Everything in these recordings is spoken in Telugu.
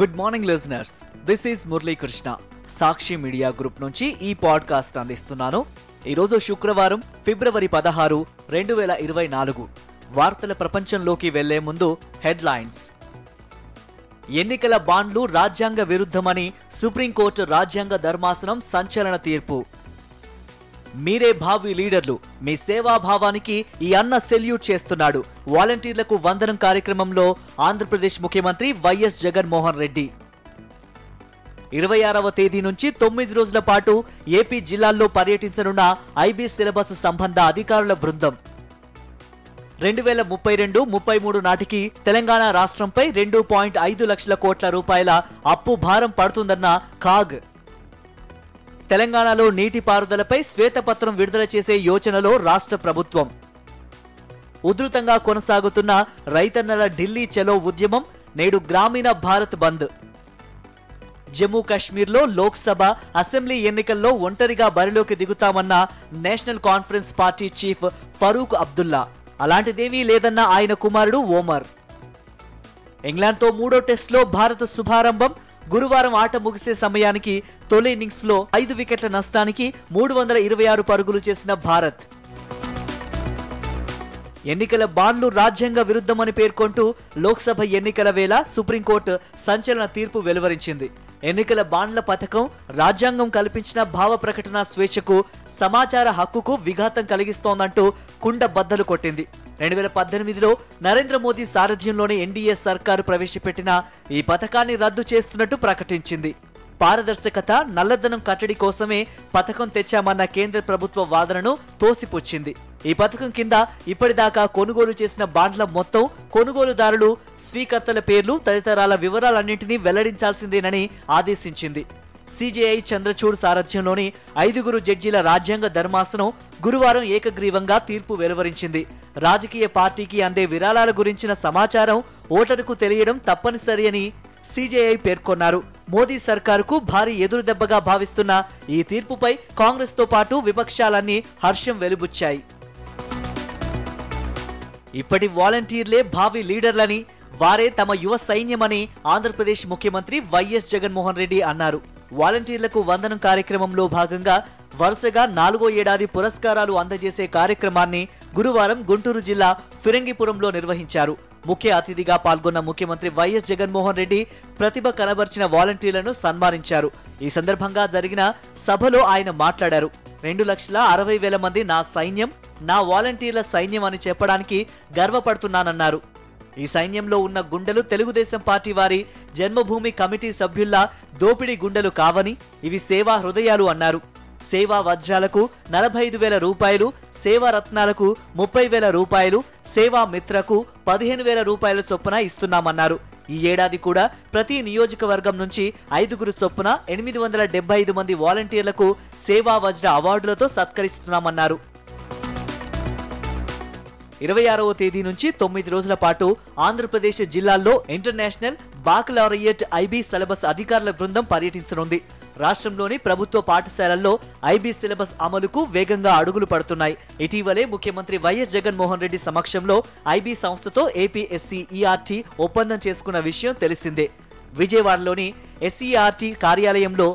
Good morning listeners this is Muralikrishna Sakshi media group నుంచి ఈ పాడ్కాస్ట్ అందిస్తున్నాను. ఈరోజు శుక్రవారం ఫిబ్రవరి పదహారు రెండు వేల ఇరవై నాలుగు. వార్తల ప్రపంచంలోకి వెళ్ళే ముందు హెడ్లైన్స్. ఎన్నికల బాండ్లు రాజ్యాంగ విరుద్ధమని సుప్రీంకోర్టు రాజ్యాంగ ధర్మాసనం సంచలన తీర్పు. మీరే భావి లీడర్లు. మీ సేవాభావానికి ఈ అన్న సెల్యూట్ చేస్తున్నాడు. వాలంటీర్లకు వందనం కార్యక్రమంలో ఆంధ్రప్రదేశ్ ముఖ్యమంత్రి వైఎస్ జగన్మోహన్ రెడ్డి. ఇరవై ఆరవ తేదీ నుంచి తొమ్మిది రోజుల పాటు ఏపీ జిల్లాల్లో పర్యటించనున్న ఐబీ సిలబస్ సంబంధ అధికారుల బృందం. రెండు వేల ముప్పై రెండు ముప్పై మూడు నాటికి తెలంగాణ రాష్ట్రంపై రెండు పాయింట్ ఐదు లక్షల కోట్ల రూపాయల అప్పు భారం పడుతుందన్న కాగ్. తెలంగాణలో నీటిపారుదలపై శ్వేతపత్రం విడుదల చేసే యోచనలో రాష్ట్ర ప్రభుత్వం. ఉధృతంగా కొనసాగుతున్న రైతన్నల ఢిల్లీ చలో ఉద్యమం నేడు గ్రామీణ భారత్ బంద్. జమ్మూ కాశ్మీర్లో లోక్సభ అసెంబ్లీ ఎన్నికల్లో ఒంటరిగా బరిలోకి దిగుతామన్న national conference party chief Farooq Abdullah. అలాంటిదేమీ లేదన్న ఆయన కుమారుడు ఓమర్. ఇంగ్లాండ్తో మూడో టెస్ట్లో భారత శుభారంభం గురువారం ఆట ముగిసే సమయానికి తొలి ఇన్నింగ్స్లో ఐదు వికెట్ల నష్టానికి మూడు వందల ఇరవై ఆరు పరుగులు చేసిన భారత్. ఎన్నికల బాండ్లు రాజ్యాంగ విరుద్ధమని పేర్కొంటూ లోక్సభ ఎన్నికల వేళ సుప్రీంకోర్టు సంచలన తీర్పు వెలువరించింది. ఎన్నికల బాండ్ల పథకం రాజ్యాంగం కల్పించిన భావ ప్రకటన స్వేచ్ఛకు సమాచార హక్కుకు విఘాతం కలిగిస్తోందంటూ కుండ బద్దలు కొట్టింది. రెండు వేల పద్దెనిమిదిలో నరేంద్ర మోదీ సారథ్యంలోని ఎన్డీఏ సర్కారు ప్రవేశపెట్టిన ఈ పథకాన్ని రద్దు చేస్తున్నట్టు ప్రకటించింది. పారదర్శకత నల్లధనం కట్టడి కోసమే పథకం తెచ్చామన్న కేంద్ర ప్రభుత్వ వాదనను తోసిపుచ్చింది. ఈ పథకం కింద ఇప్పటిదాకా కొనుగోలు చేసిన బాండ్ల మొత్తం కొనుగోలుదారులు స్వీకర్తల పేర్లు తదితరాల వివరాలన్నింటినీ వెల్లడించాల్సిందేనని ఆదేశించింది. సిజేఐ చంద్రచూడ్ సారథ్యంలోని ఐదుగురు జడ్జీల రాజ్యాంగ ధర్మాసనం గురువారం ఏకగ్రీవంగా తీర్పు వెలువరించింది. రాజకీయ పార్టీకి అందే విరాళాల గురించిన సమాచారం ఓటరుకు తెలియడం తప్పనిసరి అని సిజేఐ పేర్కొన్నారు. మోదీ సర్కారుకు భారీ ఎదురుదెబ్బగా భావిస్తున్న ఈ తీర్పుపై కాంగ్రెస్తో పాటు విపక్షాలన్నీ హర్షం వెలుబుచ్చాయి. ఇప్పటి వాలంటీర్లే భావి లీడర్లని వారే తమ యువ సైన్యమని ఆంధ్రప్రదేశ్ ముఖ్యమంత్రి వైఎస్ జగన్మోహన్ రెడ్డి అన్నారు. వాలంటీర్లకు వందనం కార్యక్రమంలో భాగంగా వరుసగా నాలుగో ఏడాది పురస్కారాలు అందజేసే కార్యక్రమాన్ని గురువారం గుంటూరు జిల్లా ఫిరంగిపురంలో నిర్వహించారు. ముఖ్య అతిథిగా పాల్గొన్న ముఖ్యమంత్రి వైఎస్ జగన్మోహన్ రెడ్డి ప్రతిభ కనబర్చిన వాలంటీర్లను సన్మానించారు. ఈ సందర్భంగా జరిగిన సభలో ఆయన మాట్లాడారు. రెండు లక్షల అరవై వేల మంది నా సైన్యం నా వాలంటీర్ల సైన్యం అని చెప్పడానికి గర్వపడుతున్నానన్నారు. ఈ సైన్యంలో ఉన్న గుండెలు తెలుగుదేశం పార్టీ వారి జన్మభూమి కమిటీ సభ్యుల్లా దోపిడీ గుండెలు కావని ఇవి సేవా హృదయాలు అన్నారు. సేవా వజ్రాలకు నలభై ఐదు వేల రూపాయలు సేవా రత్నాలకు ముప్పై వేల రూపాయలు సేవా మిత్రకు పదిహేను వేల రూపాయల చొప్పున ఇస్తున్నామన్నారు. ఈ ఏడాది కూడా ప్రతి నియోజకవర్గం నుంచి ఐదుగురు చొప్పున ఎనిమిది వందల డెబ్బై ఐదు మంది వాలంటీర్లకు సేవా వజ్ర అవార్డులతో సత్కరిస్తున్నామన్నారు. ఇరవై ఆరవ తేదీ నుంచి తొమ్మిది రోజుల పాటు ఆంధ్రప్రదేశ్ జిల్లాల్లో ఇంటర్నేషనల్ బాక్లారియట్ ఐబీ సిలబస్ అధికారుల బృందం పర్యటించనుంది. రాష్ట్రంలోని ప్రభుత్వ పాఠశాలల్లో ఐబీ సిలబస్ అమలుకు వేగంగా అడుగులు పడుతున్నాయి. ఇటీవలే ముఖ్యమంత్రి వైఎస్ జగన్మోహన్ రెడ్డి సమక్షంలో ఐబీ సంస్థతో ఏపీఎస్సీ ఈఆర్టీ ఒప్పందం చేసుకున్న విషయం తెలిసిందే. విజయవాడలోని ఎస్ఈఆర్టీ కార్యాలయంలో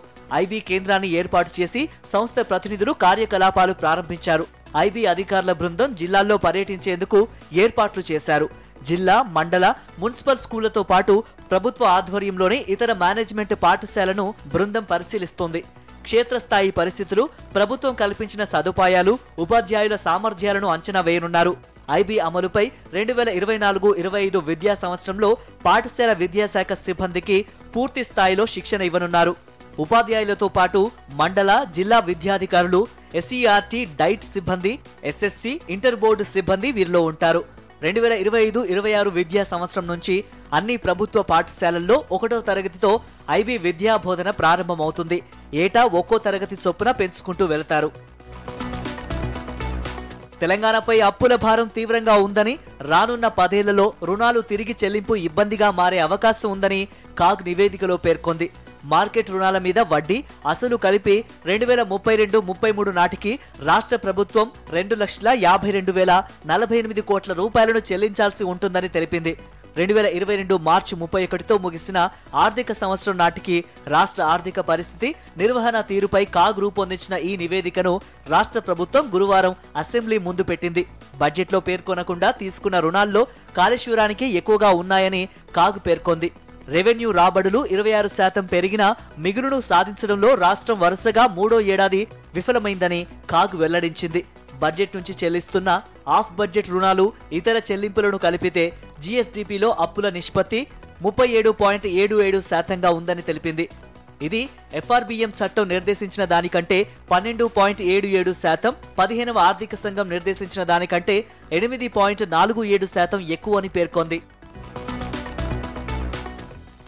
ఐబీ కేంద్రాన్ని ఏర్పాటు చేసి సంస్థ ప్రతినిధులు కార్యకలాపాలు ప్రారంభించారు. ఐబీ అధికారుల బృందం జిల్లాల్లో పర్యటించేందుకు ఏర్పాట్లు చేశారు. జిల్లా మండల మున్సిపల్ స్కూళ్ళతో పాటు ప్రభుత్వ ఆధ్వర్యంలోని ఇతర మేనేజ్మెంట్ పాఠశాలను బృందం పరిశీలిస్తోంది. క్షేత్రస్థాయి పరిస్థితులు ప్రభుత్వం కల్పించిన సదుపాయాలు ఉపాధ్యాయుల సామర్థ్యాలను అంచనా వేయనున్నారు. ఐబీ అమలుపై రెండు వేల ఇరవై నాలుగు ఇరవై ఐదు విద్యా సంవత్సరంలో పాఠశాల విద్యాశాఖ సిబ్బందికి పూర్తి స్థాయిలో శిక్షణ ఇవ్వనున్నారు. ఉపాధ్యాయులతో పాటు మండల జిల్లా విద్యాధికారులు ఎస్ఈఆర్టీ డైట్ సిబ్బంది ఎస్ఎస్సి ఇంటర్ బోర్డు సిబ్బంది వీరిలో ఉంటారు. రెండు వేల ఇరవై ఐదు ఇరవై ఆరు విద్యా సంవత్సరం నుంచి అన్ని ప్రభుత్వ పాఠశాలల్లో ఒకటో తరగతితో ఐబీ విద్యా బోధన ప్రారంభమవుతుంది. ఏటా ఒక్కో తరగతి చొప్పున పెంచుకుంటూ వెళతారు. తెలంగాణపై అప్పుల భారం తీవ్రంగా ఉందని రానున్న పదేళ్ళలో రుణాలు తిరిగి చెల్లింపు ఇబ్బందిగా మారే అవకాశం ఉందని కాగ్ నివేదికలో పేర్కొంది. మార్కెట్ రుణాల మీద వడ్డీ అసలు కలిపి రెండు వేల ముప్పై రెండు ముప్పై మూడు నాటికి రాష్ట్ర ప్రభుత్వం రెండు లక్షల యాభై రెండు వేల నలభై ఎనిమిది కోట్ల రూపాయలను చెల్లించాల్సి ఉంటుందని తెలిపింది. రెండు వేల ఇరవై రెండు మార్చి ముప్పై ఒకటితో ముగిసిన ఆర్థిక సంవత్సరం నాటికి రాష్ట్ర ఆర్థిక పరిస్థితి నిర్వహణ తీరుపై కాగ్ రూపొందించిన ఈ నివేదికను రాష్ట్ర ప్రభుత్వం గురువారం అసెంబ్లీ ముందు పెట్టింది. బడ్జెట్లో పేర్కొనకుండా తీసుకున్న రుణాల్లో కాళేశ్వరానికి ఎక్కువగా ఉన్నాయని కాగ్ పేర్కొంది. రెవెన్యూ రాబడులు ఇరవై ఆరు శాతం పెరిగిన మిగులును సాధించడంలో రాష్ట్రం వరుసగా మూడో ఏడాది విఫలమైందని కాగ్ వెల్లడించింది. బడ్జెట్ నుంచి చెల్లిస్తున్న ఆఫ్ బడ్జెట్ రుణాలు ఇతర చెల్లింపులను కలిపితే జీఎస్డీపీలో అప్పుల నిష్పత్తి ముప్పై ఏడు పాయింట్ ఏడు ఏడు శాతంగా ఉందని తెలిపింది. ఇది ఎఫ్ఆర్బిఎం చట్టం నిర్దేశించిన దానికంటే పన్నెండు పాయింట్ ఏడు ఏడు శాతం పదిహేనవ ఆర్థిక సంఘం నిర్దేశించిన దానికంటే ఎనిమిది పాయింట్ నాలుగు ఏడు శాతం ఎక్కువ అని పేర్కొంది.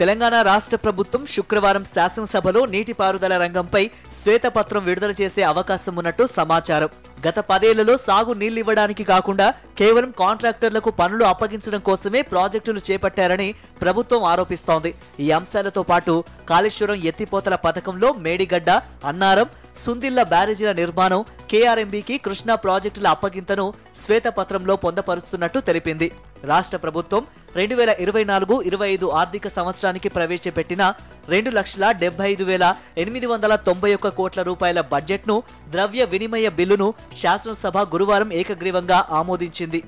తెలంగాణ రాష్ట్ర ప్రభుత్వం శుక్రవారం శాసనసభలో నీటిపారుదల రంగంపై శ్వేతపత్రం విడుదల చేసే అవకాశం ఉన్నట్టు సమాచారం. గత పదేళ్ళలో సాగు నీళ్ళివ్వడానికి కాకుండా కేవలం కాంట్రాక్టర్లకు పనులు అప్పగించడం కోసమే ప్రాజెక్టులు చేపట్టారని ప్రభుత్వం ఆరోపిస్తోంది. ఈ అంశాలతో పాటు కాళేశ్వరం ఎత్తిపోతల పథకంలో మేడిగడ్డ అన్నారం సుందిల్ల బ్యారేజీల నిర్మాణం కేఆర్ఎంబీకి కృష్ణా ప్రాజెక్టుల అప్పగింతను శ్వేతపత్రంలో పొందపరుస్తున్నట్టు తెలిపింది. రాష్ట్ర ప్రభుత్వం రెండు వేల ఇరవై నాలుగు ఇరవై ఐదు ఆర్థిక సంవత్సరానికి ప్రవేశపెట్టిన రెండు లక్షల డెబ్బై ఐదు వేల ఎనిమిది వందల తొంభై ఒక్క కోట్ల రూపాయల బడ్జెట్ను ద్రవ్య వినిమయ బిల్లును శాసనసభ గురువారం ఏకగ్రీవంగా ఆమోదించింది.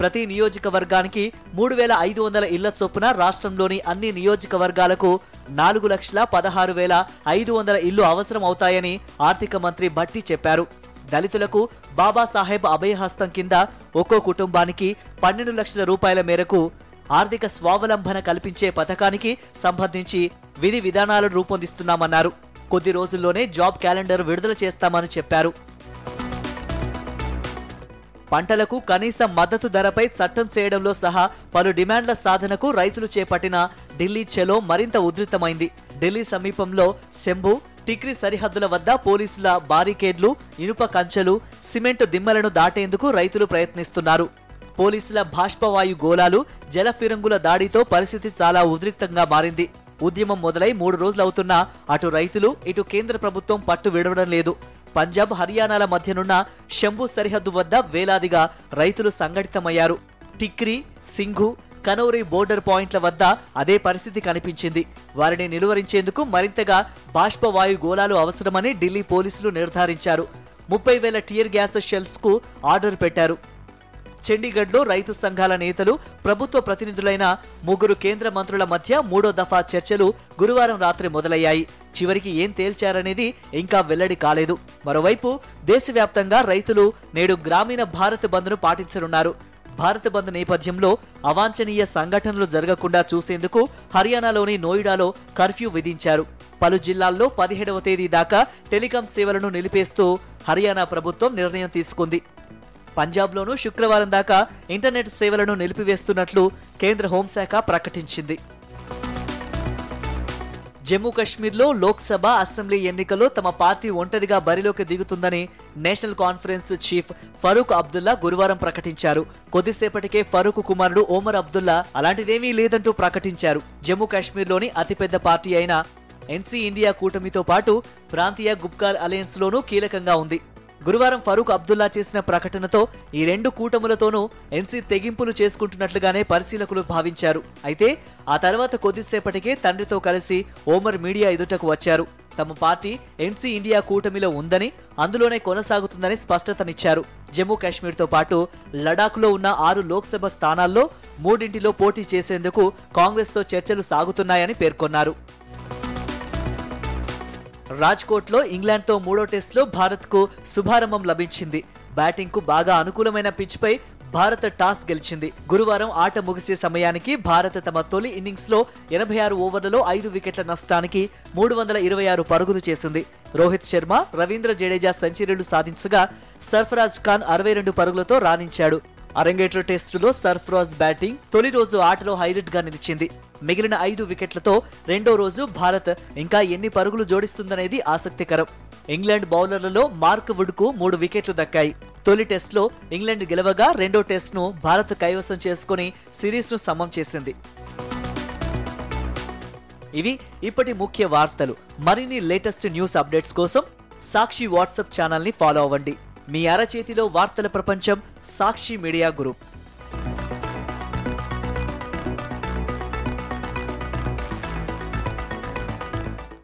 ప్రతి నియోజకవర్గానికి మూడు వేల ఐదు వందల ఇళ్ళ చొప్పున రాష్ట్రంలోని అన్ని నియోజకవర్గాలకు నాలుగు లక్షల పదహారు వేల ఐదు వందల ఇల్లు అవసరం అవుతాయని ఆర్థిక మంత్రి భట్టి చెప్పారు. దళితులకు బాబాసాహెబ్ అభయహస్తం కింద ఒక్కో కుటుంబానికి పన్నెండు లక్షల రూపాయల మేరకు ఆర్థిక స్వావలంబన కల్పించే పథకానికి సంబంధించి విధి విధానాలను రూపొందిస్తున్నామన్నారు. కొద్ది రోజుల్లోనే జాబ్ క్యాలెండర్ విడుదల చేస్తామని చెప్పారు. పంటలకు కనీస మద్దతు ధరపై చట్టం చేయడంలో సహా పలు డిమాండ్ల సాధనకు రైతులు చేపట్టిన ఢిల్లీ చెలో మరింత ఉధృతమైంది. ఢిల్లీ సమీపంలో శంభు టిక్రీ సరిహద్దుల వద్ద పోలీసుల బారికేడ్లు ఇనుప కంచెలు సిమెంట్ దిమ్మలను దాటేందుకు రైతులు ప్రయత్నిస్తున్నారు. పోలీసుల బాష్పవాయు గోళాలు జల ఫిరంగుల దాడితో పరిస్థితి చాలా ఉద్రిక్తంగా మారింది. ఉద్యమం మొదలై మూడు రోజులవుతున్నా అటు రైతులు ఇటు కేంద్ర ప్రభుత్వం పట్టు విడవడం లేదు. పంజాబ్ హర్యానాల మధ్యనున్న శంభు సరిహద్దు వద్ద వేలాదిగా రైతులు సంఘటితమయ్యారు. టిక్రీ సింఘు కనౌరి బోర్డర్ పాయింట్ల వద్ద అదే పరిస్థితి కనిపించింది. వారిని నిలువరించేందుకు మరింతగా బాష్పవాయు గోళాలు అవసరమని ఢిల్లీ పోలీసులు నిర్ధారించారు. ముప్పై వేల టియర్ గ్యాస్ షెల్స్కు ఆర్డర్ పెట్టారు. చండీగఢ్లో రైతు సంఘాల నేతలు ప్రభుత్వ ప్రతినిధులైన ముగ్గురు కేంద్ర మంత్రుల మధ్య మూడో దఫా చర్చలు గురువారం రాత్రి మొదలయ్యాయి. చివరికి ఏం తేల్చారనేది ఇంకా వెల్లడి కాలేదు. మరోవైపు దేశవ్యాప్తంగా రైతులు నేడు గ్రామీణ భారత్ బంద్ను పాటించనున్నారు. భారత్ బంద్ నేపథ్యంలో అవాంఛనీయ సంఘటనలు జరగకుండా చూసేందుకు హర్యానాలోని నోయిడాలో కర్ఫ్యూ విధించారు. పలు జిల్లాల్లో పదిహేడవ తేదీ దాకా టెలికాం సేవలను నిలిపేస్తూ హర్యానా ప్రభుత్వం నిర్ణయం తీసుకుంది. పంజాబ్లోనూ శుక్రవారం దాకా ఇంటర్నెట్ సేవలను నిలిపివేస్తున్నట్లు కేంద్ర హోంశాఖ ప్రకటించింది. జమ్మూ కశ్మీర్లో లోక్సభ అసెంబ్లీ ఎన్నికల్లో తమ పార్టీ ఒంటరిగా బరిలోకి దిగుతుందని national conference chief Farooq Abdullah గురువారం ప్రకటించారు. కొద్దిసేపటికే ఫరూక్ కుమారుడు ఓమర్ అబ్దుల్లా అలాంటిదేమీ లేదంటూ ప్రకటించారు. జమ్మూ కాశ్మీర్లోని అతిపెద్ద పార్టీ అయిన ఎన్సీ ఇండియా కూటమితో పాటు ప్రాంతీయ గుప్కార్ అలయన్స్లోనూ కీలకంగా ఉంది. గురువారం ఫరూక్ అబ్దుల్లా చేసిన ప్రకటనతో ఈ రెండు కూటములతోనూ ఎన్సీ తెగింపులు చేసుకుంటున్నట్లుగానే పరిశీలకులు భావించారు. అయితే ఆ తర్వాత కొద్దిసేపటికే తండ్రితో కలిసి ఓమర్ మీడియా ఎదుటకు వచ్చారు. తమ పార్టీ ఎన్సీ ఇండియా కూటమిలో ఉందని అందులోనే కొనసాగుతుందని స్పష్టతనిచ్చారు. జమ్మూ కాశ్మీర్తో పాటు లడాఖ్లో ఉన్న ఆరు లోక్సభ స్థానాల్లో మూడింటిలో పోటీ చేసేందుకు కాంగ్రెస్తో చర్చలు సాగుతున్నాయని పేర్కొన్నారు. రాజ్కోట్లో ఇంగ్లాండ్తో మూడో టెస్టులో భారత్కు శుభారంభం లభించింది. బ్యాటింగ్కు బాగా అనుకూలమైన పిచ్పై భారత్ టాస్ గెలిచింది. గురువారం ఆట ముగిసే సమయానికి భారత్ తమ తొలి ఇన్నింగ్స్లో ఎనభై ఆరు ఓవర్లలో ఐదు వికెట్ల నష్టానికి మూడు వందల ఇరవై ఆరు పరుగులు చేసింది. రోహిత్ శర్మ రవీంద్ర జడేజా సెంచరీలు సాధించగా సర్ఫరాజ్ ఖాన్ అరవై రెండు పరుగులతో రాణించాడు. అరంగేట్ర టెస్టులో సర్ఫరాజ్ బ్యాటింగ్ తొలి రోజు ఆటలో హైలైట్గా నిలిచింది. మిగిలిన ఐదు వికెట్లతో రెండో రోజు భారత్ ఇంకా ఎన్ని పరుగులు జోడిస్తుందనేది ఆసక్తికరం. ఇంగ్లాండ్ బౌలర్లలో మార్క్ వుడ్కు మూడు వికెట్లు దక్కాయి. తొలి టెస్ట్లో ఇంగ్లాండ్ గెలవగా రెండో టెస్ట్ను భారత్ కైవసం చేసుకుని సిరీస్ను సమం చేసింది. ఇవి ఇప్పటి ముఖ్య వార్తలు. మరిన్ని లేటెస్ట్ న్యూస్ అప్డేట్స్ కోసం సాక్షి వాట్సాప్ ఛానల్ని ఫాలో అవ్వండి. మీ అరచేతిలో వార్తల ప్రపంచం సాక్షి మీడియా గ్రూప్.